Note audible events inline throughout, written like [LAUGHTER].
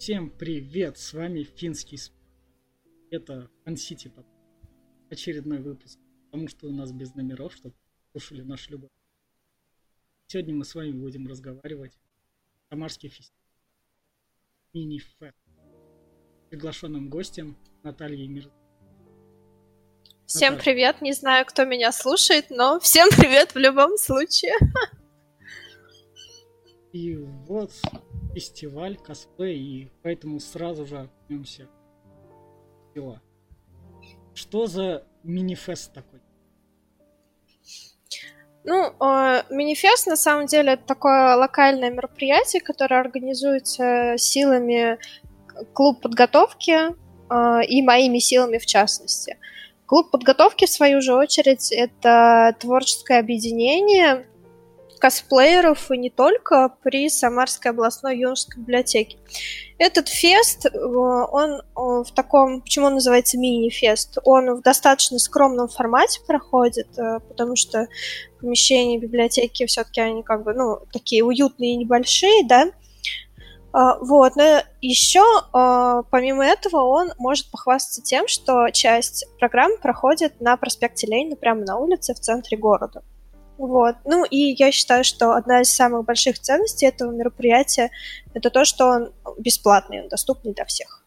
Всем привет, с вами Финский Сп- Это Фансити очередной выпуск, потому что у нас без номеров, чтобы слушали наш любовь. Сегодня мы с вами будем разговаривать о Самарский фестиваль мини-фест. Приглашенным гостем Натальей Мир. Всем привет, не знаю, кто меня слушает, но всем [LAUGHS] привет в любом случае. И вот фестиваль, косплей, и поэтому сразу же окунемся дела. Что за мини-фест такой? Ну, э, мини-фест на самом деле это такое локальное мероприятие, которое организуется силами клуб подготовки э, и моими силами в частности. Клуб подготовки, в свою же очередь, это творческое объединение, косплееров и не только при Самарской областной юношеской библиотеке. Этот фест, э, он э, в таком, почему он называется мини-фест, он в достаточно скромном формате проходит, э, потому что помещения библиотеки все-таки они как бы, ну, такие уютные и небольшие, да, вот, но еще, помимо этого, он может похвастаться тем, что часть программы проходит на проспекте Ленина, прямо на улице в центре города. Вот. Ну и я считаю, что одна из самых больших ценностей этого мероприятия это то, что он бесплатный, он доступный для всех.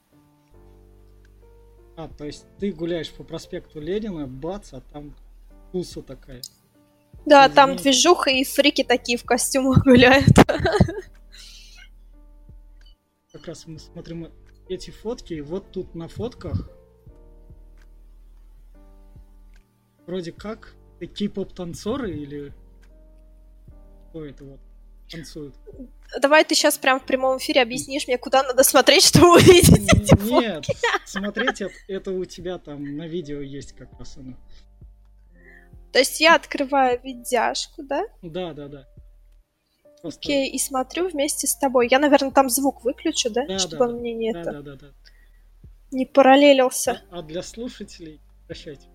А, то есть ты гуляешь по проспекту Ленина, бац, а там туса такая. Да, Извини. там движуха и фрики такие в костюмах [LAUGHS] гуляют. Как раз мы смотрим эти фотки, и вот тут на фотках вроде как кей-поп танцоры или кто это вот танцует? Давай ты сейчас прям в прямом эфире объяснишь мне, куда надо смотреть, [LAUGHS] чтобы увидеть эти Нет, смотреть это, это у тебя там на видео есть как раз оно. То есть я открываю видяшку, да? Да, да, да. Просто... Окей, и смотрю вместе с тобой. Я, наверное, там звук выключу, да? да чтобы да, он мне не да, это... Да, да, да. Не параллелился. А, а для слушателей прощайте.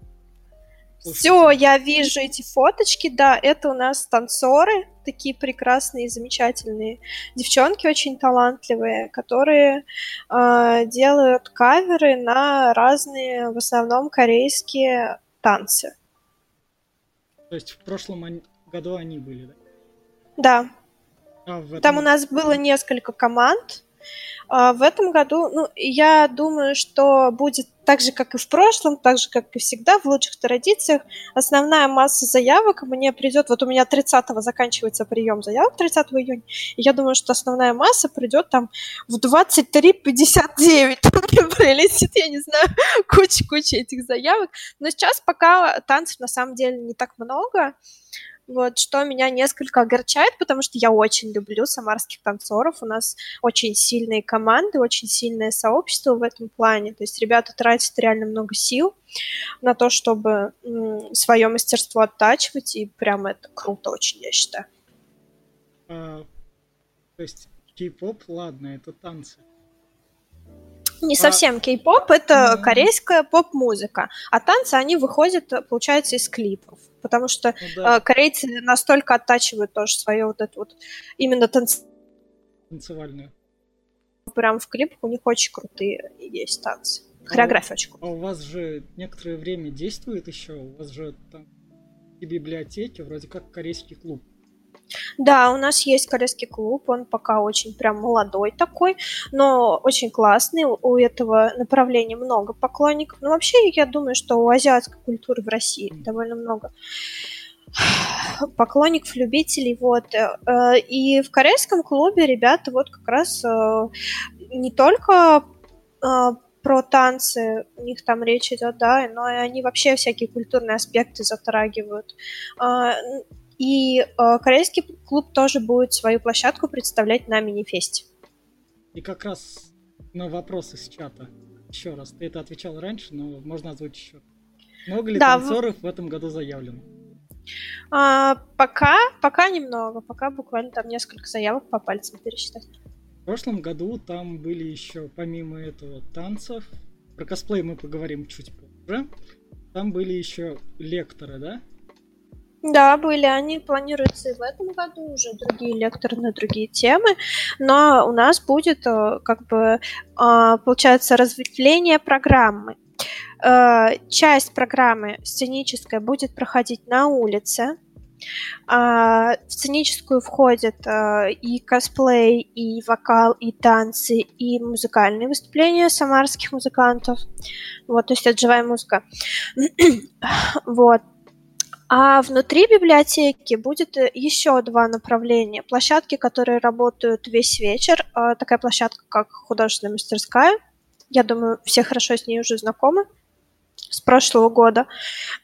Все, я вижу эти фоточки, да, это у нас танцоры, такие прекрасные, замечательные девчонки, очень талантливые, которые э, делают каверы на разные, в основном корейские танцы. То есть в прошлом году они были, да? Да. А этом... Там у нас было несколько команд, а, в этом году, ну, я думаю, что будет так же, как и в прошлом, так же, как и всегда, в лучших традициях. Основная масса заявок мне придет, вот у меня 30-го заканчивается прием заявок, 30 июня, и я думаю, что основная масса придет там в 23.59. [LAUGHS] Мне прилетит, я не знаю, куча-куча этих заявок. Но сейчас пока танцев на самом деле не так много. Вот, что меня несколько огорчает, потому что я очень люблю самарских танцоров. У нас очень сильные команды, очень сильное сообщество в этом плане. То есть ребята тратят реально много сил на то, чтобы свое мастерство оттачивать, и прям это круто очень, я считаю. А, то есть кей-поп, ладно, это танцы. Не а... совсем кей-поп, это корейская поп-музыка. А танцы, они выходят, получается, из клипов потому что ну, да. э, корейцы настолько оттачивают тоже свое вот это вот именно танц... танцевальную. Прям в клипах у них очень крутые есть танцы. А Хореография а, очень крутая. А у вас же некоторое время действует еще, у вас же там и библиотеки, вроде как корейский клуб. Да, у нас есть корейский клуб, он пока очень прям молодой такой, но очень классный. У этого направления много поклонников. Но вообще, я думаю, что у азиатской культуры в России довольно много поклонников, любителей, вот. Э, и в корейском клубе ребята вот как раз э, не только э, про танцы, у них там речь идет, да, но и они вообще всякие культурные аспекты затрагивают. И э, корейский клуб тоже будет свою площадку представлять на мини-фесте. И как раз на вопросы с чата. Еще раз, ты это отвечал раньше, но можно озвучить еще. Много ли да, танцоров в... в этом году заявлено? А, пока, пока немного, пока буквально там несколько заявок по пальцам пересчитать. В прошлом году там были еще, помимо этого, танцев. Про косплей мы поговорим чуть позже. Там были еще лекторы, да? Да, были они, планируются и в этом году уже другие лекторы на другие темы, но у нас будет э, как бы, а, получается, разветвление программы. Э, часть программы сценическая будет проходить на улице, а, в сценическую входят э, и косплей, и вокал, и танцы, и музыкальные выступления самарских музыкантов. Вот, то есть это живая музыка. [CLEARS THROAT] вот. А внутри библиотеки будет э, еще два направления. Площадки, которые работают весь вечер. А, такая площадка, как художественная мастерская. Я думаю, все хорошо с ней уже знакомы с прошлого года.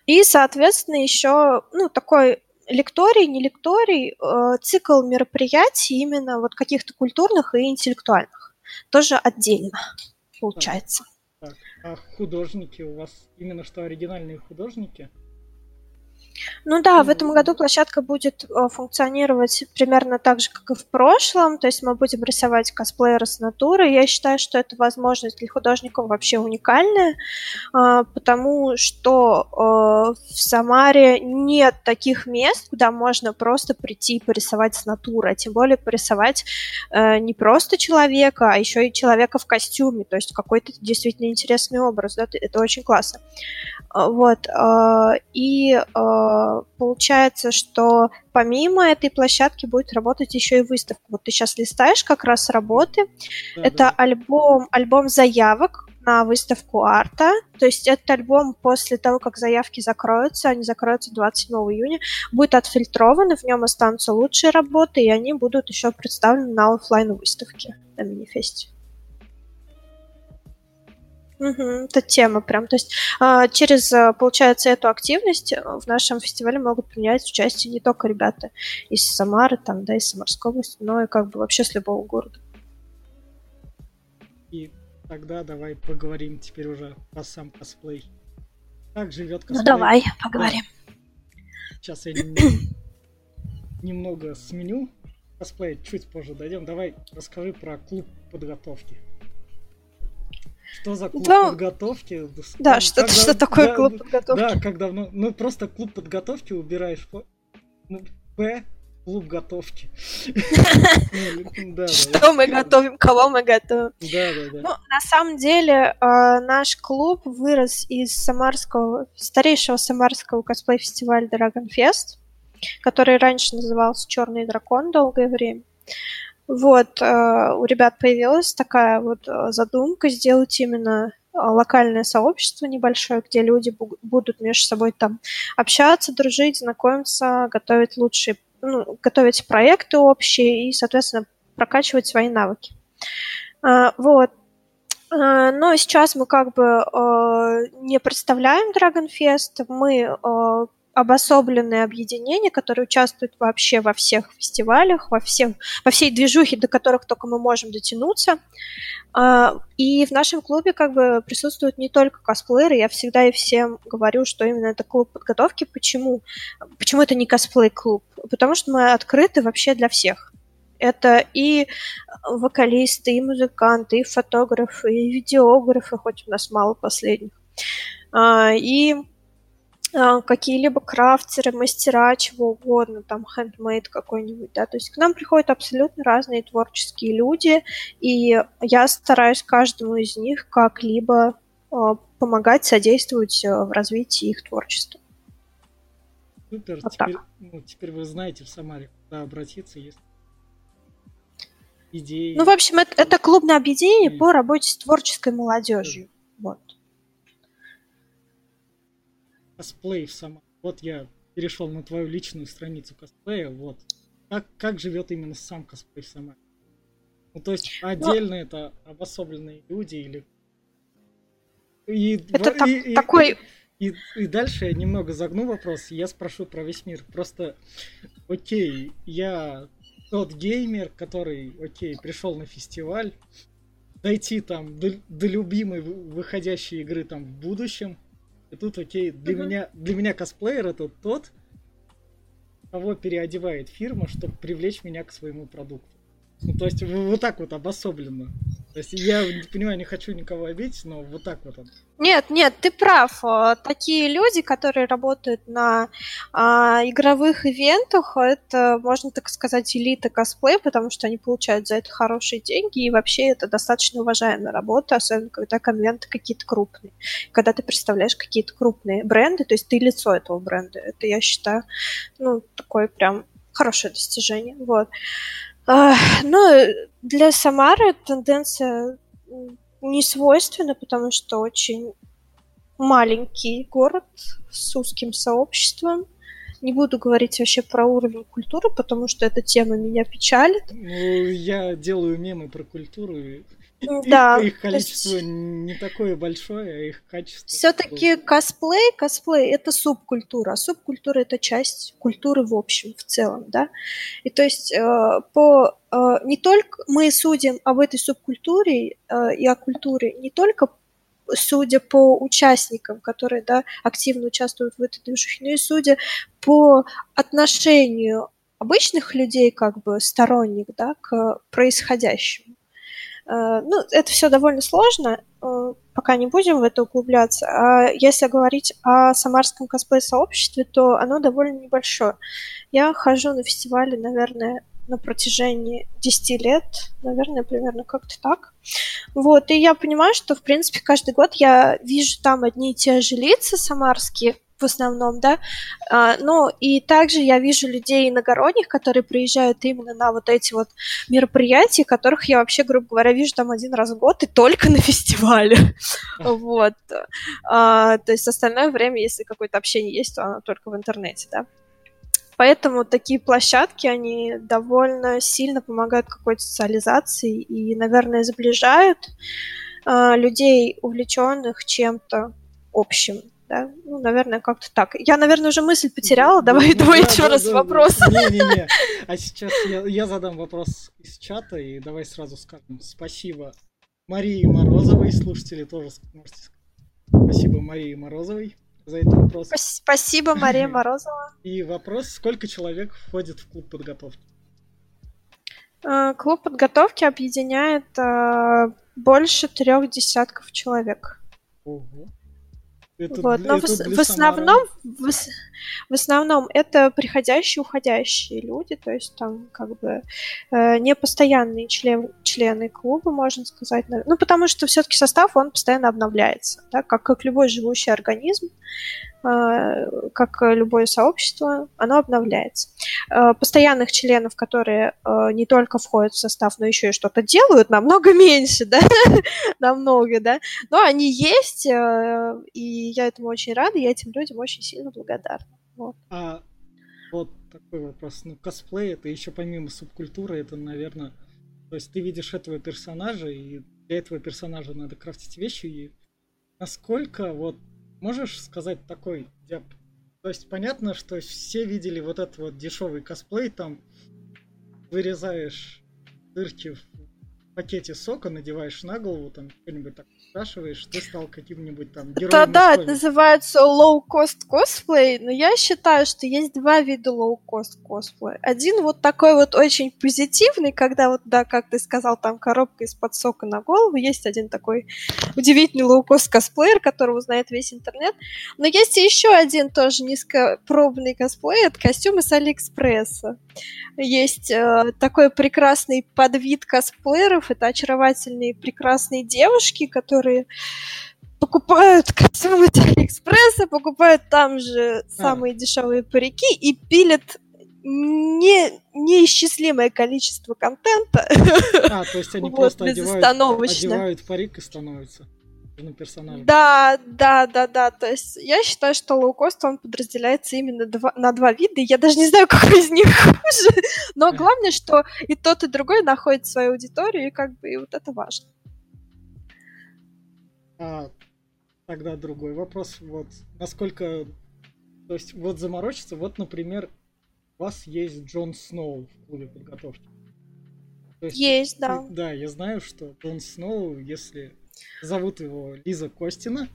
И, соответственно, еще ну, такой лекторий, не лекторий, э, цикл мероприятий именно вот каких-то культурных и интеллектуальных. Тоже отдельно получается. Так, а художники у вас именно что оригинальные художники? Ну да, в этом году площадка будет э, функционировать примерно так же, как и в прошлом. То есть мы будем рисовать косплееры с натуры. Я считаю, что это возможность для художников вообще уникальная, а, потому что э, в Самаре нет таких мест, куда можно просто прийти и порисовать с натуры, а тем более порисовать э, не просто человека, а еще и человека в костюме, то есть какой-то действительно интересный образ. Да? Это очень классно. Вот. И получается, что помимо этой площадки будет работать еще и выставка. Вот ты сейчас листаешь как раз работы. Да, это да. альбом, альбом заявок на выставку арта. То есть этот альбом после того, как заявки закроются, они закроются 27 июня, будет отфильтрован, и в нем останутся лучшие работы, и они будут еще представлены на офлайн выставке на Минифесте. Угу, это тема прям. То есть а, через, а, получается, эту активность э, в нашем фестивале могут принять участие не только ребята из Самары, там, да, из Самарской области, но и как бы вообще с любого города. И тогда давай поговорим теперь уже про сам косплей. Как живет ну, косплей? Ну давай, поговорим. Сейчас я [COUGHS] немного сменю косплей, чуть позже дойдем. Давай расскажи про клуб подготовки. Что за клуб да. подготовки? Да, что, когда, что такое да, клуб подготовки? Да, как давно. Ну, просто клуб подготовки убираешь ну, П, клуб готовки. [LAUGHS] Ну, что мы готовим, кого мы готовим. Ну, на самом деле, а, наш клуб вырос из самарского, старейшего самарского косплей-фестиваля Dragon Fest, который раньше назывался Черный дракон долгое время. Вот, э, у ребят появилась такая вот э, задумка сделать именно э, локальное сообщество небольшое, где люди будут между собой там общаться, дружить, знакомиться, готовить лучшие, ну, готовить проекты общие и, соответственно, прокачивать свои навыки. Вот. Но сейчас мы как бы не представляем Dragon Fest, мы обособленные объединения, которые участвуют вообще во всех фестивалях, во, всех, во всей движухе, до которых только мы можем дотянуться. А, и в нашем клубе как бы присутствуют не только косплееры. Я всегда и всем говорю, что именно это клуб подготовки. Почему? Почему это не косплей-клуб? Потому что мы открыты вообще для всех. Это и вокалисты, и музыканты, и фотографы, и видеографы, хоть у нас мало последних. А, и какие-либо крафтеры, мастера, чего угодно, там, хендмейд какой-нибудь, да, то есть к нам приходят абсолютно разные творческие люди, и я стараюсь каждому из них как-либо э, помогать, содействовать э, в развитии их творчества. Супер, вот теперь, ну, теперь вы знаете в Самаре, куда обратиться, если идеи. Ну, в общем, это, это клубное объединение и... по работе с творческой молодежью. Вот косплей в сама. Вот я перешел на твою личную страницу косплея, вот. Как, как живет именно сам косплей в Самаре? Ну, то есть отдельно Но... это обособленные люди или... И, это и, так, и, такой... И, и, и дальше я немного загну вопрос, я спрошу про весь мир. Просто, окей, я тот геймер, который, окей, пришел на фестиваль, дойти там до, до любимой выходящей игры там в будущем, и тут, окей, для, меня, для меня косплеер это тот, кого переодевает фирма, чтобы привлечь меня к своему продукту. Ну, то есть вот так вот обособленно. То есть я понимаю, не хочу никого обидеть, но вот так вот. Нет, нет, ты прав. А, такие люди, которые работают на а, игровых ивентах, это, можно так сказать, элита косплея, потому что они получают за это хорошие деньги, и вообще это достаточно уважаемая работа, особенно когда конвенты какие-то крупные. Когда ты представляешь какие-то крупные бренды, то есть ты лицо этого бренда. Это, я считаю, ну, такое прям хорошее достижение. Вот. Ну, для Самары тенденция не свойственна, потому что очень маленький город с узким сообществом. Не буду говорить вообще про уровень культуры, потому что эта тема меня печалит. Ну, я делаю мемы про культуру, да, их, количество не такое большое, а их качество. Все-таки косплей, косплей это субкультура, а субкультура это часть культуры в общем, в целом, да. И то есть э, по э, не только мы судим об этой субкультуре э, и о культуре не только судя по участникам, которые да, активно участвуют в этой движухе, но и судя по отношению обычных людей, как бы сторонник, да, к происходящему. Э, ну, это все довольно сложно, э, пока не будем в это углубляться. А если говорить о самарском косплей-сообществе, то оно довольно небольшое. Я хожу на фестивале, наверное, на протяжении 10 лет, наверное, примерно как-то так. Вот, и я понимаю, что, в принципе, каждый год я вижу там одни и те же лица самарские, в основном, да. А, ну, и также я вижу людей иногородних, которые приезжают именно на вот эти вот мероприятия, которых я вообще, грубо говоря, вижу там один раз в год и только [LAUGHS] на фестивале. Вот. А, то есть остальное время, если какое-то общение есть, то оно только в интернете, да. Поэтому такие площадки, они довольно сильно помогают какой-то социализации и, наверное, сближают э, людей, увлеченных чем-то общим да? Ну, наверное, как-то так. Я, наверное, уже мысль потеряла. Давай, ну, давай да, еще да, раз да, вопрос. Не-не-не. А сейчас я, я задам вопрос из чата, и давай сразу скажем спасибо Марии Морозовой. Слушатели тоже можете сказать. Спасибо Марии Морозовой за этот вопрос. Спасибо, Мария [CLEARS THROAT] Морозова. И вопрос, сколько человек входит в клуб подготовки? Э, клуб подготовки объединяет э, больше трех десятков человек. Ого. Это, вот. Но это в, в основном в, в основном это приходящие, уходящие люди, то есть там как бы э, не постоянные член, члены клуба, можно сказать. Ну, потому что все-таки состав, он постоянно обновляется, да, как, как любой живущий организм. Э, как любое сообщество, оно обновляется. Э, постоянных членов, которые э, не только входят в состав, но еще и что-то делают, намного [LAUGHS] меньше, да, намного, да, но они есть, и я этому очень рада, я этим людям очень сильно благодарна. Вот. А вот такой вопрос. Ну, косплей это еще помимо субкультуры, это, наверное, то есть ты видишь этого персонажа, и для этого персонажа надо крафтить вещи, и насколько вот Можешь сказать такой диап... То есть понятно, что все видели вот этот вот дешевый косплей, там вырезаешь дырки в пакете сока, надеваешь на голову, там что-нибудь так спрашиваешь, ты стал каким-нибудь там героем. Да, да, это называется low-cost косплей, но я считаю, что есть два вида low-cost косплей. Один вот такой вот очень позитивный, когда вот, да, как ты сказал, там коробка из-под сока на голову, есть один такой удивительный low-cost косплеер, которого знает весь интернет, но есть еще один тоже низкопробный косплей, это костюмы с Алиэкспресса. Есть э, такой прекрасный подвид косплееров, это очаровательные прекрасные девушки, которые которые покупают костюмы с Алиэкспресса, покупают там же самые а. дешевые парики и пилят не, неисчислимое количество контента. А, то есть они [LAUGHS] вот, просто одевают, одевают парик и становятся персонажем. Да, да, да, да. То есть я считаю, что лоукост, он подразделяется именно два, на два вида. Я даже не знаю, [LAUGHS] какой из них хуже. Но главное, что и тот, и другой находит свою аудиторию, и как бы и вот это важно. А тогда другой вопрос. Вот насколько... То есть вот заморочиться, вот, например, у вас есть Джон Сноу в клубе подготовки. есть, есть, да. Да, я знаю, что Джон Сноу, если зовут его Лиза Костина,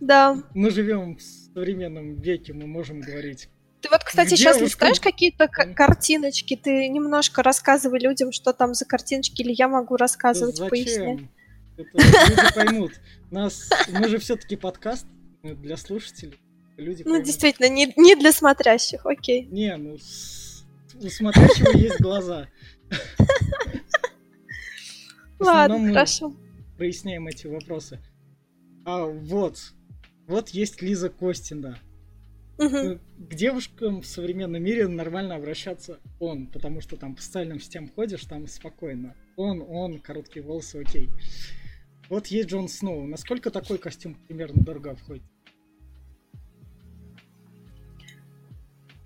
да. Мы живем в современном веке, мы можем говорить Ты вот, кстати, К сейчас листаешь какие-то картиночки, ты немножко рассказывай людям, что там за картиночки, или я могу Да рассказывать, поясни. зачем? Это люди поймут. Нас, мы же все-таки подкаст э, для слушателей. Люди Ну, поймут. действительно, не, не для смотрящих, окей. Не, ну у смотрящего есть глаза. Ладно, хорошо. проясняем эти вопросы. А вот, вот есть Лиза Костина. Ну, К девушкам в современном мире нормально обращаться он, потому что там по социальным сетям ходишь, там спокойно. Он, он, короткие волосы, окей. Вот есть Джон Сноу. Насколько такой костюм примерно дорого входит?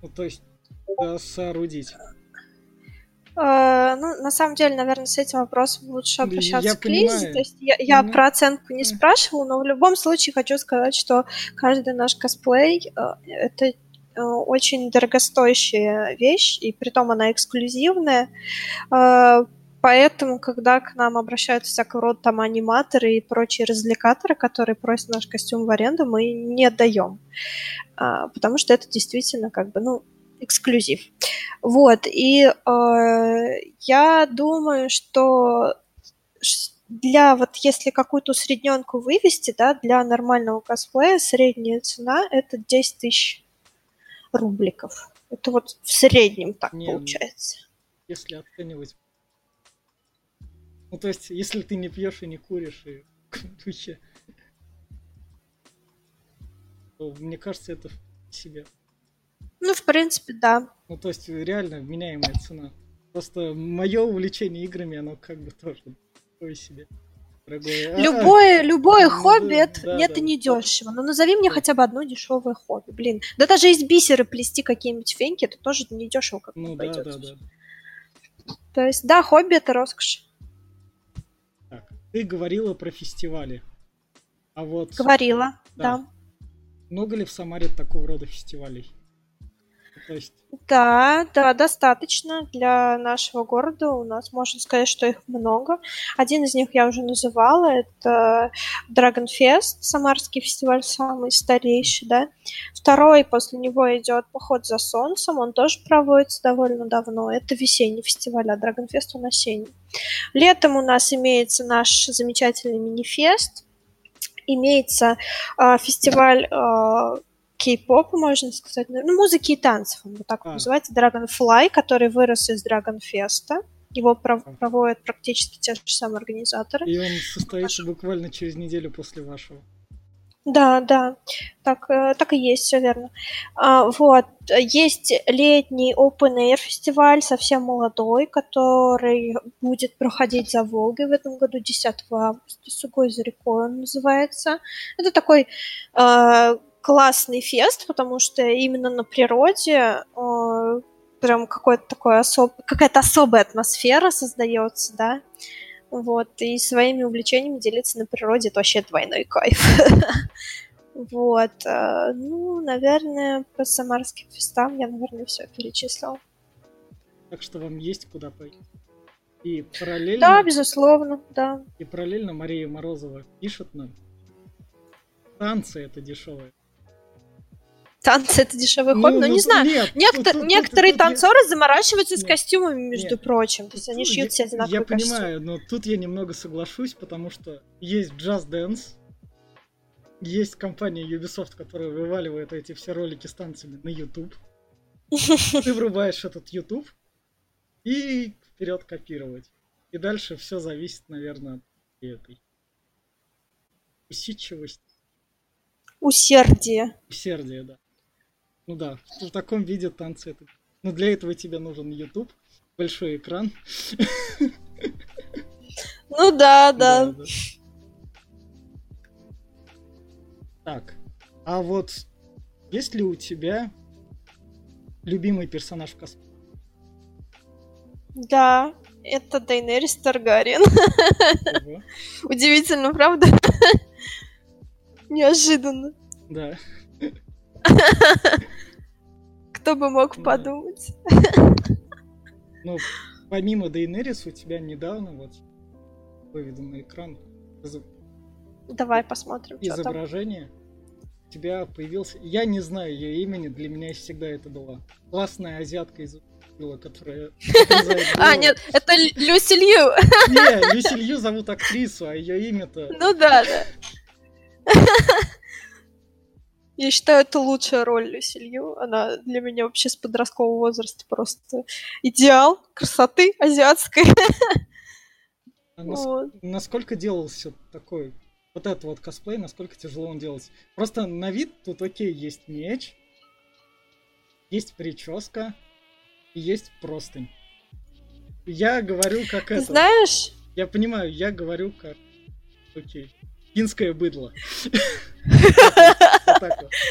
Ну, то есть, да, соорудить. Э, ну, на самом деле, наверное, с этим вопросом лучше обращаться я к Лизе. понимаю. То есть я, я Ну. про оценку не спрашивала, но в любом случае хочу сказать, что каждый наш косплей э, это э, очень дорогостоящая вещь, и притом она эксклюзивная. Поэтому, когда к нам обращаются всякого рода там аниматоры и прочие развлекаторы, которые просят наш костюм в аренду, мы не отдаем. А, Потому что это действительно как бы, ну, эксклюзив. Вот, и э, я думаю, что для вот если какую-то усредненку вывести, да, для нормального косплея средняя цена это 10 тысяч рубликов. Это вот в среднем так Не, ну, получается. если оценивать. Ну, то есть, если ты не пьешь и не куришь, и [LAUGHS] в духе, то, мне кажется, это в себе. Ну, в принципе, да. Ну, то есть, реально вменяемая цена. Просто мое увлечение играми, оно как бы тоже такое себе. Дорогое. А, Любое, любое ну хобби да, это, да, это да. не дешево. Ну, назови мне Да. хотя бы одно дешевое хобби. Блин. Да даже из бисера плести какие-нибудь феньки, это тоже не дешево как Ну да, обойдется. да, да. То есть, да, хобби это роскошь. Ты говорила про фестивали. А вот Говорила, Да. да. много ли в Самаре такого рода фестивалей? Да, да, достаточно для нашего города. У нас можно сказать, что их много. Один из них я уже называла. Это Dragon Fest, самарский фестиваль, самый старейший, да. Второй после него идет Поход за солнцем. Он тоже проводится довольно давно. Это весенний фестиваль, а Dragon Fest он осенний. Летом у нас имеется наш замечательный мини-фест. Имеется а, фестиваль а, кей-попа, можно сказать, ну, музыки и танцев, он вот так А. называется, Dragonfly, который вырос из Dragon Fest. Его пров- проводят практически те же самые организаторы. и он состоится буквально через неделю после вашего. Да, да, так, э, так и есть, все верно. А, вот, есть летний Open Air фестиваль, совсем молодой, который будет проходить за Волгой в этом году, 10 августа, Сугой за рекой он называется. Это такой э, классный фест, потому что именно на природе э, прям какой-то такой особ... какая-то особая атмосфера создается, да. Вот, и своими увлечениями делиться на природе это вообще двойной кайф. [LAUGHS] Вот, э, ну, наверное, по самарским фестам я, наверное, все перечислила. Так что вам есть куда пойти. И параллельно, Да, безусловно, да. и параллельно Мария Морозова пишет нам. Танцы это дешевые. Танцы это дешевый хобби, но не знаю. Нет, Некотор- тут- тут- некоторые тут я- танцоры заморачиваются с костюмами, между Нет. прочим. То есть они Тут шьют я- себе одинаковые Я костюмы. понимаю, но тут я немного соглашусь, потому что есть Just Dance, есть компания Ubisoft, которая вываливает эти все ролики с танцами на YouTube. [LAUGHS] Ты врубаешь этот YouTube и вперед копировать. И дальше все зависит, наверное, от этой усидчивости, Усердие. усердия, да. Ну да, в таком виде танцы это. Но для этого тебе нужен YouTube, большой экран. Ну да, да. Так, а вот есть ли у тебя любимый персонаж в космосе? Да, это Дайнерис Таргариен. Ого, Удивительно, правда? Неожиданно. Да. [LAUGHS] Кто бы мог Да. подумать? Ну, помимо Дейнерис, у тебя недавно вот выведен на экран Давай посмотрим, изображение у тебя появился... Я не знаю ее имени, для меня всегда это была классная азиатка из которая... [LAUGHS] А, нет, это Люси Лью. Не, Люси Лью зовут актрису, а ее имя-то... Ну да, да. [LAUGHS] Я считаю, это лучшая роль Люси Лью. Она для меня вообще с подросткового возраста просто идеал красоты азиатской. А нас... вот. Насколько делался такой вот этот вот косплей, насколько тяжело он делать? Просто на вид тут окей, есть меч, есть прическа и есть простынь. Я говорю как Ты это. Знаешь? Я понимаю, я говорю как окей. Финское быдло. [LAUGHS]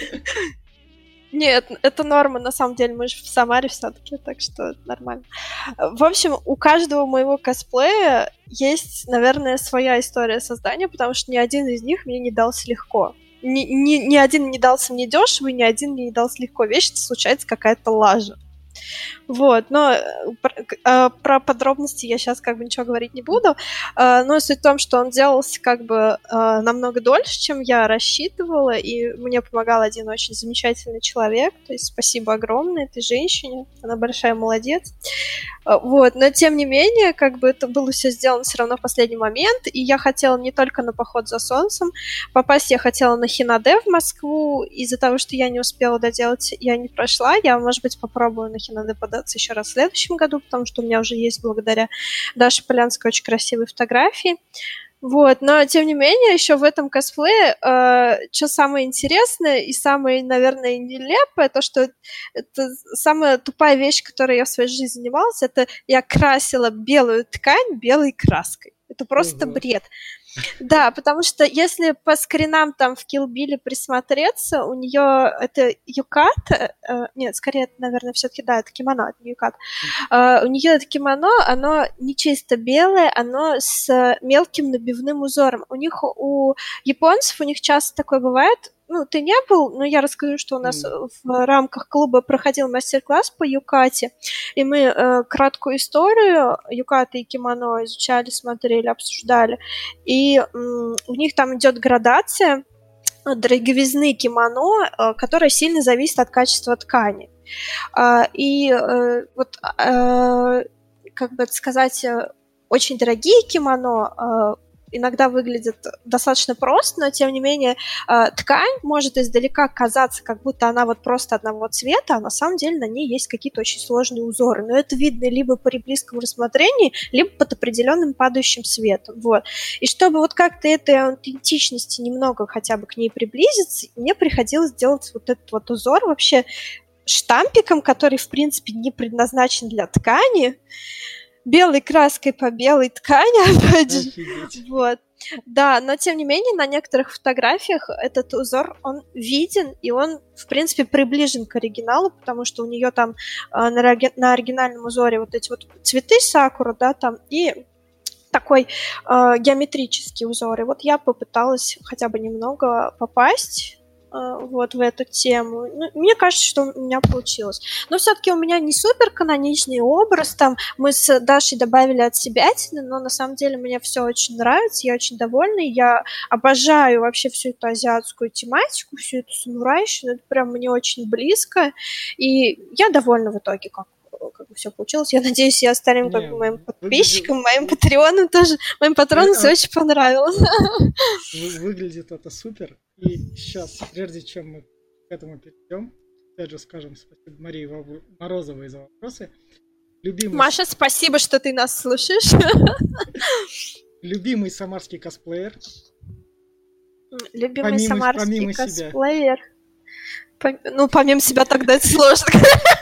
Нет, это норма, на самом деле, мы же в Самаре все-таки, так что нормально. В общем, у каждого моего косплея есть, наверное, своя история создания, потому что ни один из них мне не дался легко. Ни, ни, ни один не дался мне дешево, ни один мне не дался легко. Вещь случается какая-то лажа. Вот, но э, про, э, про подробности я сейчас как бы ничего говорить не буду. Э, но суть в том, что он делался как бы намного дольше, чем я рассчитывала, и мне помогал один очень замечательный человек. То есть спасибо огромное этой женщине, она большая молодец. Вот, но тем не менее, как бы это было все сделано все равно в последний момент, и я хотела не только на поход за солнцем, попасть я хотела на Хинаде в Москву, из-за того, что я не успела доделать, я не прошла, я, может быть, попробую на Хинаде податься еще раз в следующем году, потому что у меня уже есть благодаря Даше Полянской очень красивые фотографии. Вот, но тем не менее, еще в этом косплее, э, что самое интересное и самое, наверное, нелепое, то, что это самая тупая вещь, которой я в своей жизни занималась, это я красила белую ткань белой краской. Это просто угу. бред. Да, потому что если по скринам там в Килбиле присмотреться, у нее это юкат, э, нет, скорее, наверное, все-таки да, это кимоно, это не юкат. Э, у нее это кимоно, оно не чисто белое, оно с мелким набивным узором. У них у японцев у них часто такое бывает, ну, ты не был, но я расскажу, что у нас mm. в рамках клуба проходил мастер-класс по юкате, и мы э, краткую историю юкаты и кимоно изучали, смотрели, обсуждали, и э, у них там идет градация дороговизны кимоно, э, которая сильно зависит от качества ткани. Э, и э, вот, э, как бы сказать, э, очень дорогие кимоно э, иногда выглядит достаточно просто, но тем не менее э, ткань может издалека казаться, как будто она вот просто одного цвета, а на самом деле на ней есть какие-то очень сложные узоры. Но это видно либо при близком рассмотрении, либо под определенным падающим светом. Вот. И чтобы вот как-то этой аутентичности немного хотя бы к ней приблизиться, мне приходилось делать вот этот вот узор вообще штампиком, который, в принципе, не предназначен для ткани белой краской по белой ткани, [LAUGHS] опять же. Вот. Да, но тем не менее на некоторых фотографиях этот узор, он виден, и он, в принципе, приближен к оригиналу, потому что у нее там э, на, на оригинальном узоре вот эти вот цветы сакура, да, там, и такой э, геометрический узор. И вот я попыталась хотя бы немного попасть вот в эту тему. Ну, мне кажется, что у меня получилось. Но все-таки у меня не супер каноничный образ. Там мы с Дашей добавили от себя, но на самом деле мне все очень нравится. Я очень довольна. Я обожаю вообще всю эту азиатскую тематику, всю эту самурайщину. Это прям мне очень близко. И я довольна в итоге, как как бы все получилось. Я надеюсь, и остальным как бы, моим подписчикам, выглядит... моим патреонам тоже, моим патронам все очень понравилось. Выглядит это супер. И сейчас, прежде чем мы к этому перейдем, опять же скажем спасибо Марии Морозовой за вопросы. Любимый... Маша, спасибо, что ты нас слушаешь. [LAUGHS] Любимый самарский косплеер. Любимый помимо, самарский помимо косплеер. Себя. Ну, помимо себя тогда это сложно. [LAUGHS]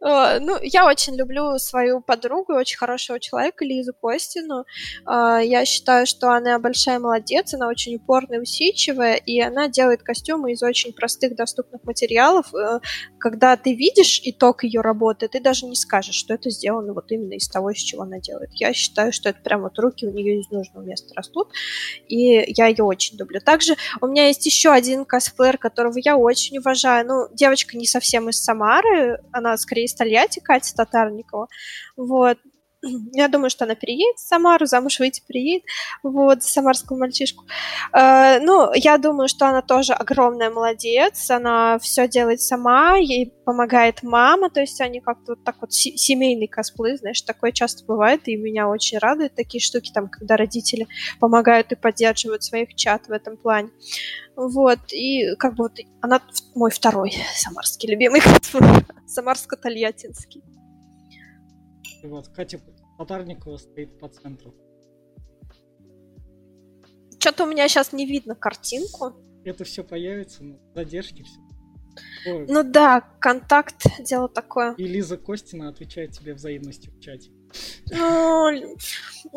Э, ну, я очень люблю свою подругу, очень хорошего человека, Лизу Костину. Э, я считаю, что она большая молодец, она очень упорная, усидчивая, и она делает костюмы из очень простых, доступных материалов. Э, когда ты видишь итог ее работы, ты даже не скажешь, что это сделано вот именно из того, из чего она делает. Я считаю, что это прям вот руки у нее из нужного места растут, и я ее очень люблю. Также у меня есть еще один косплеер, которого я очень уважаю. Ну, девочка не совсем из Самары, она скорее из Тольятти, Катя Татарникова. Вот. [CLEARS THROAT] Я думаю, что она переедет в Самару, замуж выйти приедет, вот, за самарского мальчишку. Э, ну, я думаю, что она тоже огромная молодец, она все делает сама, ей помогает мама, то есть они как-то вот так вот семейный косплей, знаешь, такое часто бывает, и меня очень радует такие штуки, там, когда родители помогают и поддерживают своих чат в этом плане. Вот, и как бы вот она мой второй самарский любимый [LAUGHS] самарско-тольяттинский. И вот Катя Татарникова стоит по центру. Что-то у меня сейчас не видно картинку. Это все появится, но задержки все. Ой. Ну да, контакт, дело такое. И Лиза Костина отвечает тебе взаимностью в чате. Ну,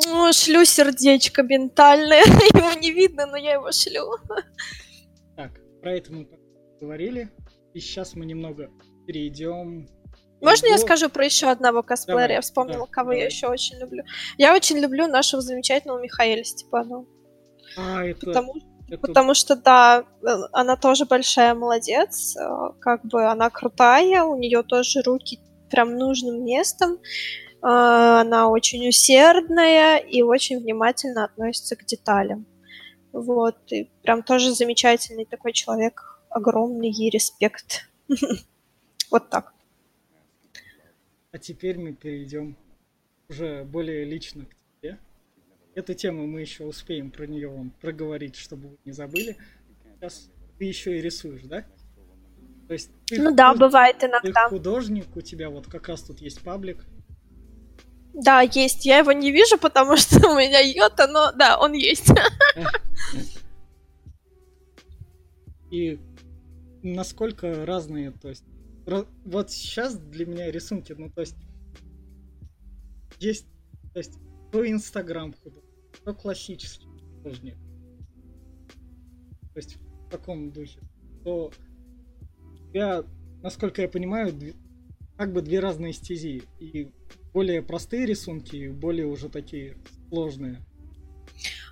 ну шлю сердечко ментальное. [LAUGHS] Его не видно, но я его шлю. Так, про это мы говорили. И сейчас мы немного перейдем можно я скажу про еще одного косплеера? Давай, я вспомнила, да, кого давай. я еще очень люблю. Я очень люблю нашего замечательного Михаэля Степанова. А, это... Потому, это... потому что, да, она тоже большая молодец. Э, как бы она крутая, у нее тоже руки прям нужным местом. Э, она очень усердная и очень внимательно относится к деталям. Вот, и прям тоже замечательный такой человек, огромный ей респект. [LAUGHS] Вот так. А теперь мы перейдем уже более лично к тебе. Эту тему мы еще успеем про нее вам проговорить, чтобы вы не забыли. Сейчас ты еще и рисуешь, да? То есть ты, ну да, бывает иногда. Ты художник, у тебя вот как раз тут есть паблик. Да, есть. Я его не вижу, потому что у меня йота, но да, он есть. [LAUGHS] И насколько разные, то есть вот сейчас для меня рисунки, ну то есть есть, то есть то Инстаграм художник, то классический художник. То есть в таком духе. То я, насколько я понимаю, как бы две разные стези. И более простые рисунки, и более уже такие сложные.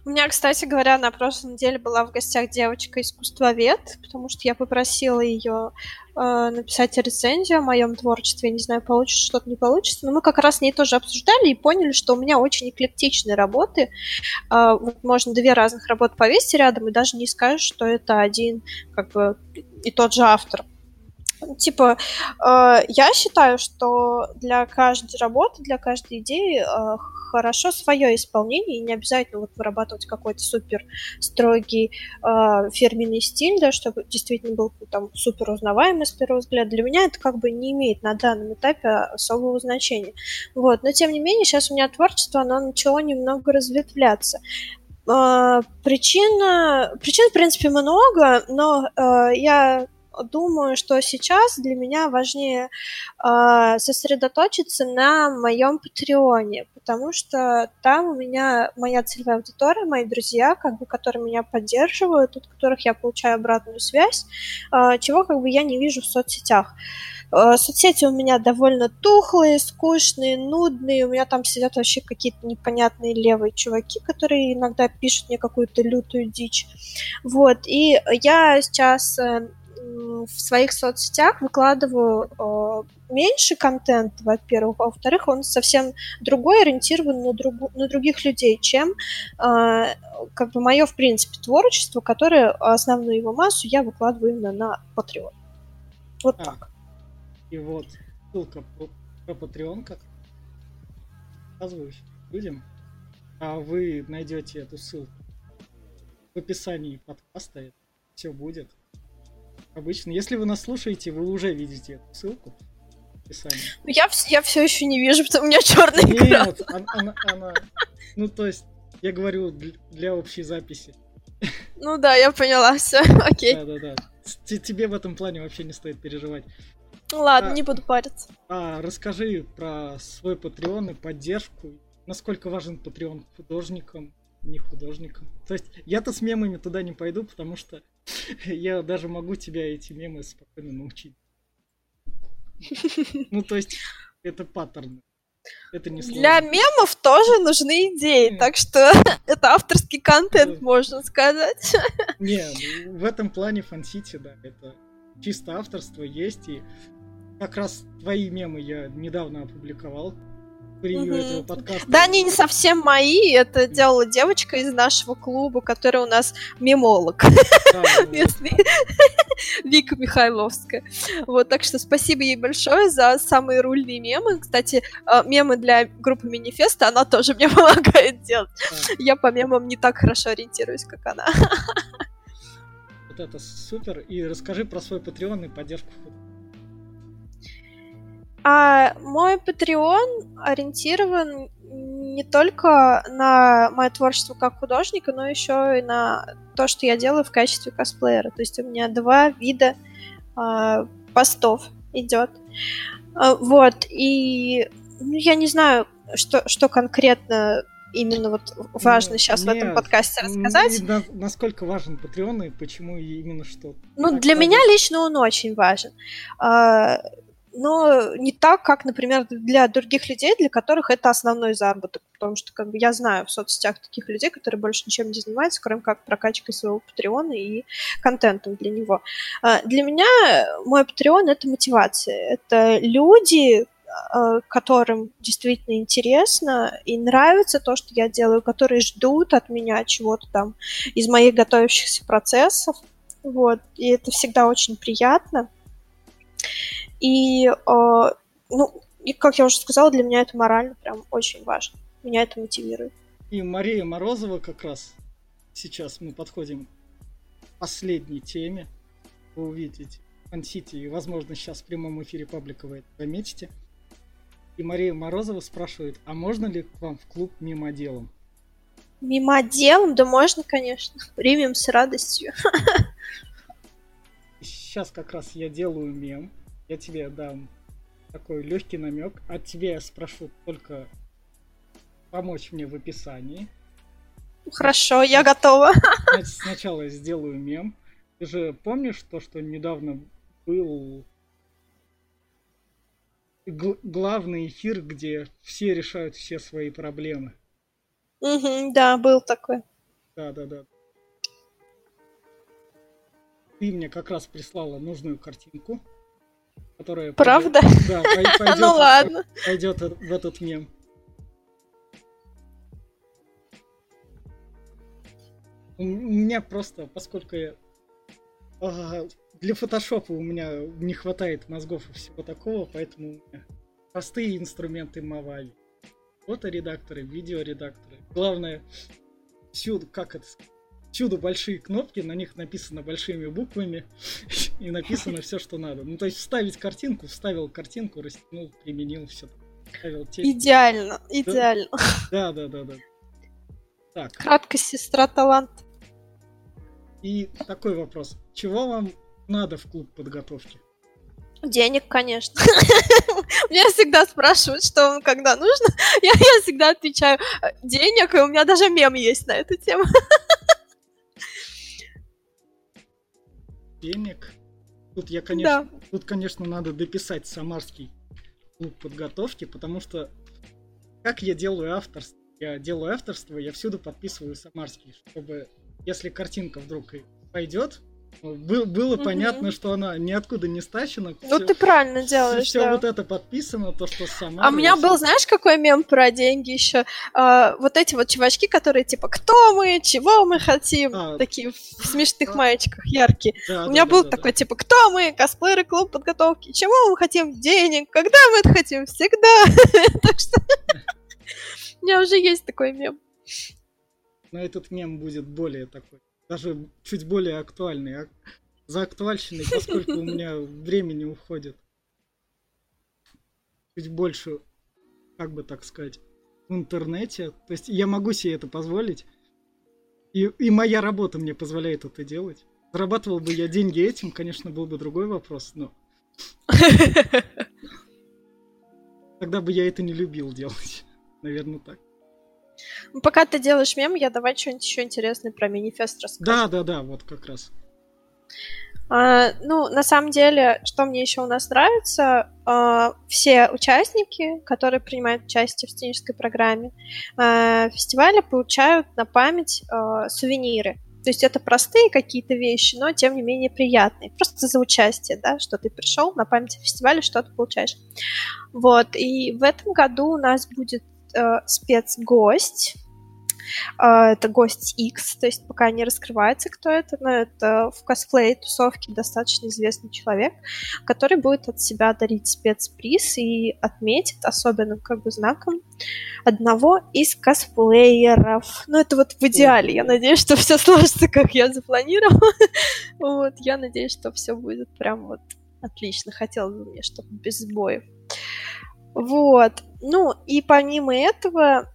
У меня, кстати говоря, на прошлой неделе была в гостях девочка-искусствовед, потому что я попросила ее э, написать рецензию о моем творчестве. Я не знаю, получится что-то, не получится. Но мы как раз с ней тоже обсуждали и поняли, что у меня очень эклектичные работы. Э, вот можно две разных работы повесить рядом, и даже не скажешь, что это один как бы и тот же автор. Типа, э, я считаю, что для каждой работы, для каждой идеи э, хорошо свое исполнение, и не обязательно вот вырабатывать какой-то супер строгий э, фирменный стиль, да, чтобы действительно был там супер узнаваемый с первого взгляда. Для меня это как бы не имеет на данном этапе особого значения. Вот. Но тем не менее, сейчас у меня творчество, оно начало немного разветвляться. Uh, причина, причин, в принципе, много, но uh, я думаю, что сейчас для меня важнее э, сосредоточиться на моем Патреоне, потому что там у меня моя целевая аудитория, мои друзья, как бы, которые меня поддерживают, от которых я получаю обратную связь, э, чего как бы я не вижу в соцсетях. Э, соцсети у меня довольно тухлые, скучные, нудные. У меня там сидят вообще какие-то непонятные левые чуваки, которые иногда пишут мне какую-то лютую дичь. Вот. И я сейчас э, в своих соцсетях выкладываю э, меньше контента, во-первых, а во-вторых, он совсем другой, ориентирован на, другу, на других людей, чем э, как бы мое, в принципе, творчество, которое основную его массу я выкладываю именно на Patreon. Вот а, так. И вот ссылка про, про Patreon, как рассказываю людям, а вы найдете эту ссылку в описании подкаста, все будет обычно. Если вы нас слушаете, вы уже видите эту ссылку в описании. Ну, я, я все еще не вижу, потому что у меня черный экран. Нет, она, она, она... Ну, то есть, я говорю для, общей записи. Ну да, я поняла, [LAUGHS] все, окей. Да, да, да. Тебе в этом плане вообще не стоит переживать. Ну ладно, а, не буду париться. А расскажи про свой Patreon и поддержку. Насколько важен Patreon художникам, не художникам. То есть я-то с мемами туда не пойду, потому что Я даже могу тебя эти мемы спокойно научить. Ну, то есть, это паттерны. Это не сложно. Для мемов тоже нужны идеи, так что [LAUGHS] это авторский контент, можно сказать. [LAUGHS] Не, ну, в этом плане фансити, да, это чисто авторство есть, и как раз твои мемы я недавно опубликовал. превью этого подкаста. Да, они не совсем мои, это делала девочка из нашего клуба, которая у нас мемолог [LAUGHS] местный, [LAUGHS] Вика Михайловская. Вот, так что спасибо ей большое за самые рульные мемы. Кстати, а, мемы для группы Манифеста она тоже мне [LAUGHS] помогает делать. Я по мемам не так хорошо ориентируюсь, как она. [LAUGHS] Вот это супер. И расскажи про свой Patreon и поддержку а мой Patreon ориентирован не только на мое творчество как художника, но еще и на то, что я делаю в качестве косплеера. То есть у меня два вида э, постов идет. Э, вот, и ну, я не знаю, что, что конкретно именно вот важно сейчас Нет, в этом подкасте рассказать. На, насколько важен Patreon и почему именно что? Ну, для меня лично он очень важен. А, но не так, как, например, для других людей, для которых это основной заработок, потому что как бы я знаю в соцсетях таких людей, которые больше ничем не занимаются, кроме как прокачкой своего патреона и контентом для него. А, для меня мой патреон это мотивация, это люди, а, которым действительно интересно и нравится то, что я делаю, которые ждут от меня чего-то там из моих готовящихся процессов, вот, и это всегда очень приятно. И, э, ну, и, как я уже сказала, для меня это морально прям очень важно. Меня это мотивирует. И Мария Морозова как раз сейчас мы подходим к последней теме. Вы увидите Фан-Сити, и, возможно, сейчас в прямом эфире паблика вы это заметите. И Мария Морозова спрашивает, а можно ли к вам в клуб мимоделом? Мимоделом? Да можно, конечно. Примем с радостью. [LAUGHS] Сейчас как раз я делаю мем я тебе дам такой легкий намек. От тебя я спрошу только помочь мне в описании. Хорошо, я готова. Сначала я сделаю мем. Ты же помнишь то, что недавно был главный эфир, где все решают все свои проблемы? Угу, да, был такой. Да, да, да. Ты мне как раз прислала нужную картинку которая... Правда? Пойдет, да, [LAUGHS] пойдет, ну ладно. Пойдет в этот мем. У меня просто, поскольку я... Для фотошопа у меня не хватает мозгов и всего такого, поэтому у меня простые инструменты Mavavi. Фоторедакторы, видеоредакторы. Главное, всюду, как это сказать, всюду большие кнопки, на них написано большими буквами [LAUGHS] и написано все, что надо. Ну, то есть вставить картинку, вставил картинку, растянул, применил все. Вставил текст. Идеально, идеально. Да, да, да, да. Так. Краткость сестра талант. И такой вопрос. Чего вам надо в клуб подготовки? Денег, конечно. [LAUGHS] Меня всегда спрашивают, что вам когда нужно. [LAUGHS] Я, я всегда отвечаю денег, и у меня даже мем есть на эту тему. Денег. Тут я, конечно, да. тут, конечно, надо дописать самарский клуб подготовки, потому что как я делаю авторство? Я делаю авторство, я всюду подписываю самарский, чтобы если картинка вдруг пойдет, был, было угу. понятно, что она ниоткуда не стащена. Ну, все, ты правильно делаешь, Все да. вот это подписано, то, что сама... А у меня был, знаешь, какой мем про деньги еще? А, вот эти вот чувачки, которые типа, кто мы, чего мы хотим, а, такие в смешных а, маечках, яркие. Да, у меня да, был да, такой, да. типа, кто мы, косплееры, клуб подготовки, чего мы хотим, денег, когда мы это хотим, всегда. [LAUGHS] Так что [LAUGHS] у меня уже есть такой мем. Но этот мем будет более такой даже чуть более актуальный. А за актуальщиной, поскольку у меня [LAUGHS] времени уходит чуть больше, как бы так сказать, в интернете. То есть я могу себе это позволить. И, и моя работа мне позволяет это делать. Зарабатывал бы я деньги этим, конечно, был бы другой вопрос, но... [LAUGHS] Тогда бы я это не любил делать. [LAUGHS] Наверное, так. Ну, пока ты делаешь мем, я давай что-нибудь еще интересное про манифест расскажу. Да, да, да, вот как раз. А, ну, на самом деле, что мне еще у нас нравится, а, все участники, которые принимают участие в сценической программе а, фестиваля, получают на память а, сувениры. То есть это простые какие-то вещи, но тем не менее приятные. Просто за участие, да, что ты пришел на память фестиваля, что ты получаешь. Вот, и в этом году у нас будет э, спецгость, а, это гость X, то есть пока не раскрывается, кто это, но это в косплей-тусовке достаточно известный человек, который будет от себя дарить спецприз и отметит особенным как бы знаком одного из косплееров. Ну, это вот в идеале. Я надеюсь, что все сложится, как я запланировала. [LAUGHS] Вот, я надеюсь, что все будет прям вот отлично. Хотелось бы мне, чтобы без сбоев. Вот. Ну, и помимо этого,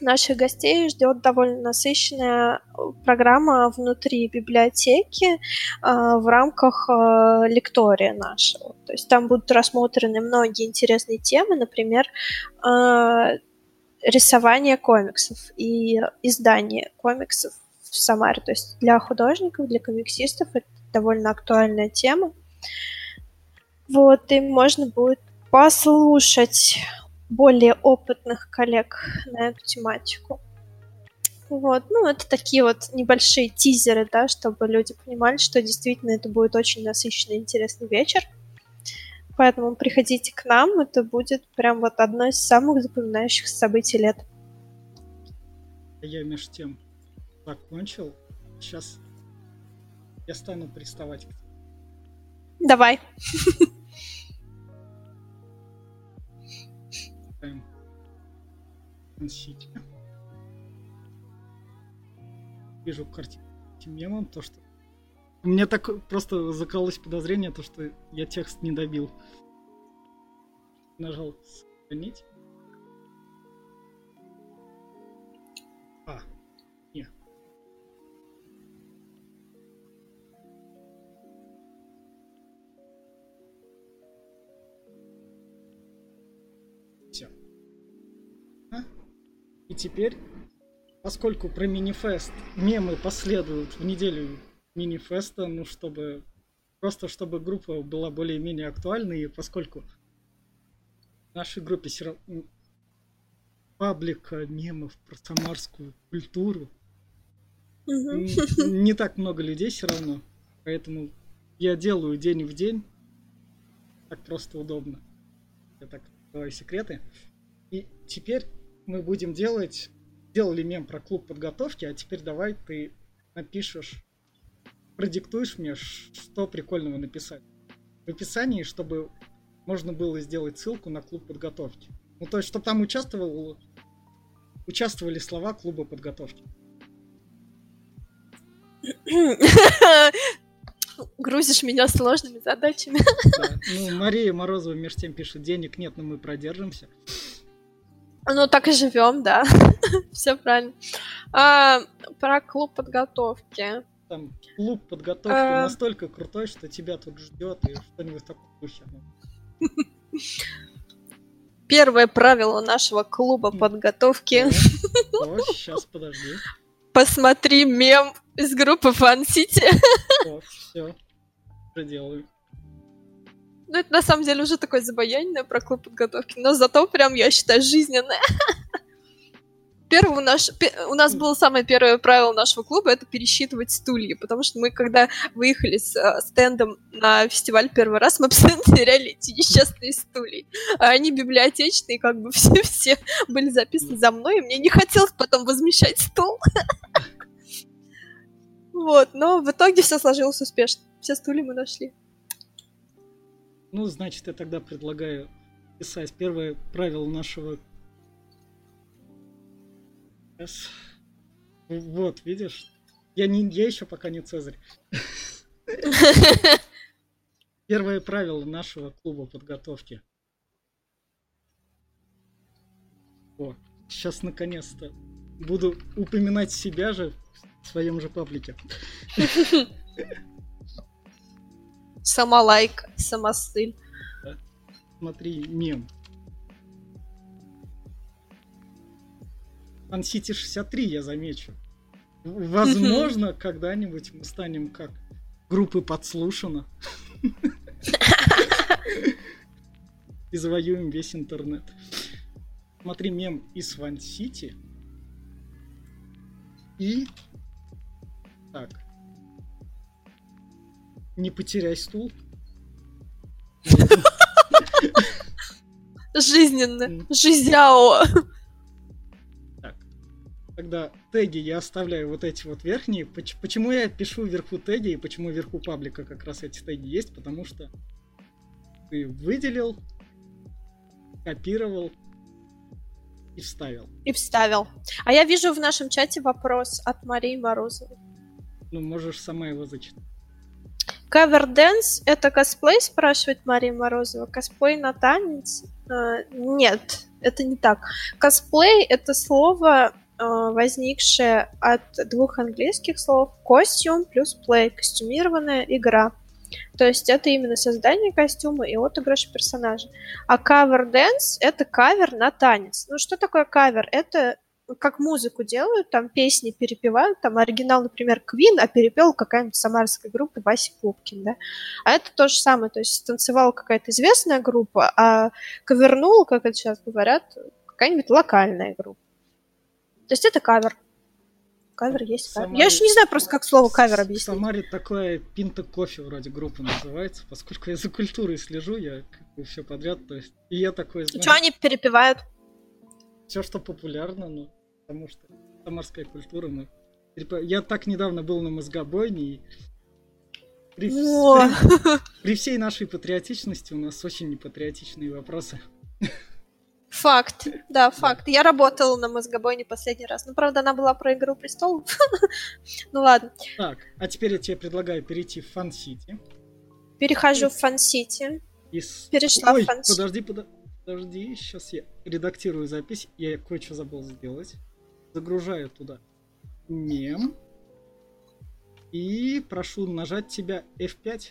наших гостей ждет довольно насыщенная э, программа внутри библиотеки э, в рамках э, лектория нашего. То есть там будут рассмотрены многие интересные темы, например, э, рисование комиксов и издание комиксов в Самаре. То есть для художников, для комиксистов это довольно актуальная тема. Вот, и можно будет послушать более опытных коллег на эту тематику. Вот, ну, это такие вот небольшие тизеры, да, чтобы люди понимали, что действительно это будет очень насыщенный, интересный вечер. Поэтому приходите к нам, это будет прям вот одно из самых запоминающихся событий лет. Я между тем закончил. Сейчас я стану приставать к Давай. [LAUGHS] Ставим носить. Вижу картинку мемом, то что у меня так просто закралось подозрение, то что я текст не добил. Нажал сохранить. Теперь, поскольку про минифест мемы последуют в неделю мини-феста, ну, чтобы... Просто чтобы группа была более-менее актуальной, и поскольку в нашей группе равно паблика мемов про самарскую культуру, не так много людей все равно, поэтому я делаю день в день, так просто удобно. Я так открываю секреты. И теперь мы будем делать... Делали мем про клуб подготовки, а теперь давай ты напишешь продиктуешь мне, что прикольного написать. В описании, чтобы можно было сделать ссылку на клуб подготовки. Ну, то есть, чтобы там участвовал, участвовали слова клуба подготовки. [COUGHS] Грузишь меня сложными задачами. Да. Ну, Мария Морозова между тем пишет, денег нет, но мы продержимся. Ну, так и живем, да. [LAUGHS] Все правильно. А, про клуб подготовки там клуб подготовки а... настолько крутой, что тебя тут ждет и что-нибудь такое духе. Первое правило нашего клуба подготовки. О, сейчас, [LAUGHS] подожди. Посмотри мем из группы Фан Сити. Все, уже делаю. Ну, это на самом деле уже такое забаяние про клуб подготовки, но зато прям, я считаю, жизненное. [LAUGHS] Первый наш, у нас было самое первое правило нашего клуба это пересчитывать стулья, потому что мы, когда выехали с э, стендом на фестиваль первый раз, мы [LAUGHS] постоянно теряли эти несчастные стулья. А они библиотечные, как бы все, [LAUGHS] все были записаны за мной, и мне не хотелось потом возмещать стул. Вот, но в итоге все сложилось успешно. Все стулья мы нашли. Ну, значит, я тогда предлагаю писать первое правило нашего Yes. Вот, видишь? Я, не, я еще пока не Цезарь. [LAUGHS] Первое правило нашего клуба подготовки. О, сейчас наконец-то буду упоминать себя же в своем же паблике. [LAUGHS] Сама лайк, сама стыль. Смотри, мем. Ансити 63, я замечу. Возможно, когда-нибудь мы станем как группы подслушано. И завоюем весь интернет. Смотри мем из Ван Сити. И Так. Не потеряй стул. Жизненно. Жизяо. Так. Тогда теги я оставляю вот эти вот верхние. Поч- Почему я пишу вверху теги и почему вверху паблика как раз эти теги есть? Потому что ты выделил, копировал и вставил. И вставил. А я вижу в нашем чате вопрос от Марии Морозовой. Ну, можешь сама его зачитать. Cover dance это косплей, спрашивает Мария Морозова. Косплей на танец? Э, нет, это не так. Косплей это слово, э, возникшее от двух английских слов costume плюс play, костюмированная игра. То есть это именно создание костюма и отыгрыш персонажа. А cover dance это кавер на танец. Ну что такое кавер? Это как музыку делают, там песни перепевают, там оригинал, например, Queen, а перепел какая-нибудь самарская группа Вася Пупкин, да. А это то же самое, то есть танцевала какая-то известная группа, а кавернула, как это сейчас говорят, какая-нибудь локальная группа. То есть это кавер. Кавер есть кавер. Самаре- Я еще не знаю просто, как слово кавер В объяснить. Самаре такое пинта кофе вроде группа называется, поскольку я за культурой слежу, я как бы все подряд, то есть и я такой И знаю. что они перепевают? все, что популярно, ну, потому что самарская культура, мы... перепо- Я так недавно был на мозгобойне, и при, О. [LAUGHS] при- всей нашей патриотичности у нас очень непатриотичные вопросы. Факт, да, факт. Я работала на мозгобойне последний раз. Ну, правда, она была про Игру престолов. [LAUGHS] Ну ладно. Так, а теперь я тебе предлагаю перейти в Фан-Сити. Перехожу в Фан-Сити. Перешла в Ой, Фан-Сити. подожди, подо- подожди, сейчас я редактирую запись, я кое-что забыл сделать. Загружаю туда мем. И прошу нажать тебя F5.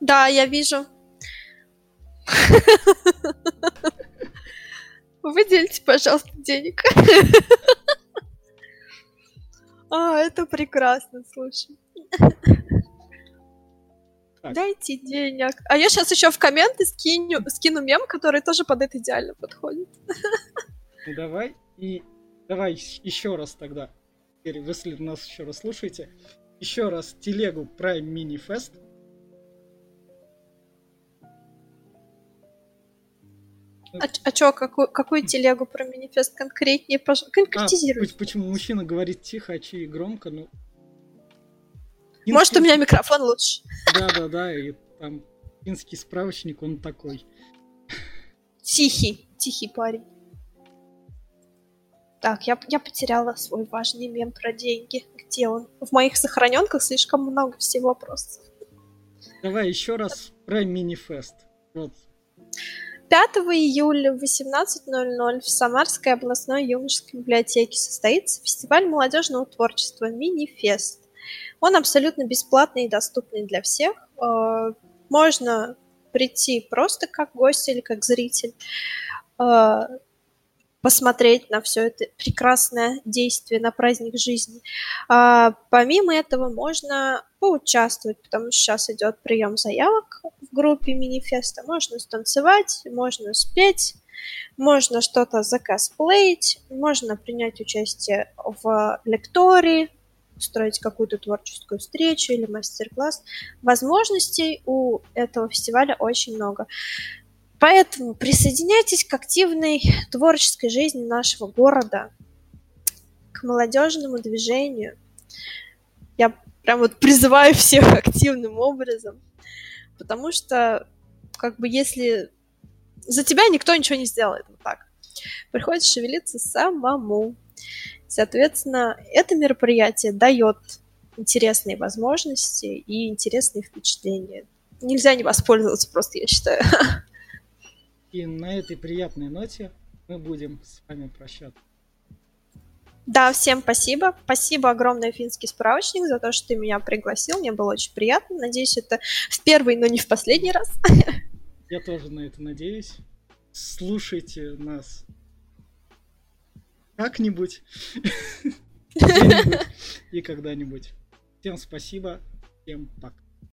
Да, я вижу. Выделите, пожалуйста, денег. А, это прекрасно, слушай. Так. Дайте денег. А я сейчас еще в комменты скину, скину мем, который тоже под это идеально подходит. Ну давай. И давай еще раз тогда. Теперь, если нас еще раз слушаете, еще раз телегу Prime Mini Fest. А, а чё, какую, какую телегу про манифест конкретнее? пож- А, Конкретизируй. пусть- почему мужчина говорит тихо, а чьи громко, ну. Может, у Финский- меня микрофон лучше. Да, да, да, и там финский справочник, он такой. Тихий, тихий парень. Так, я, я потеряла свой важный мем про деньги. Где он? В моих сохраненках слишком много всего просто. Давай еще раз Mini Fest. Вот. 5 июля в 18.00 в Самарской областной юношеской библиотеке состоится фестиваль молодежного творчества «Мини-фест». Он абсолютно бесплатный и доступный для всех. Э, Можно прийти просто как гость или как зритель, э, посмотреть на все это прекрасное действие, на праздник жизни. А, помимо этого можно поучаствовать, потому что сейчас идет прием заявок в группе Минифеста. Можно станцевать, можно спеть, можно что-то закосплеить, можно принять участие в лектории, устроить какую-то творческую встречу или мастер-класс. Возможностей у этого фестиваля очень много. Поэтому присоединяйтесь к активной творческой жизни нашего города, к молодежному движению. Я прям вот призываю всех [LAUGHS] активным образом, потому что, как бы, если за тебя никто ничего не сделает, вот так. Приходится шевелиться самому. Соответственно, это мероприятие дает интересные возможности и интересные впечатления. Нельзя не воспользоваться просто, я считаю. [LAUGHS] И на этой приятной ноте мы будем с вами прощаться. Да, всем спасибо. Спасибо огромное, финский справочник, за то, что ты меня пригласил. Мне было очень приятно. Надеюсь, это в первый, но не в последний раз. Я тоже на это надеюсь. Слушайте нас как-нибудь [LAUGHS] и когда-нибудь. Всем спасибо, всем пока.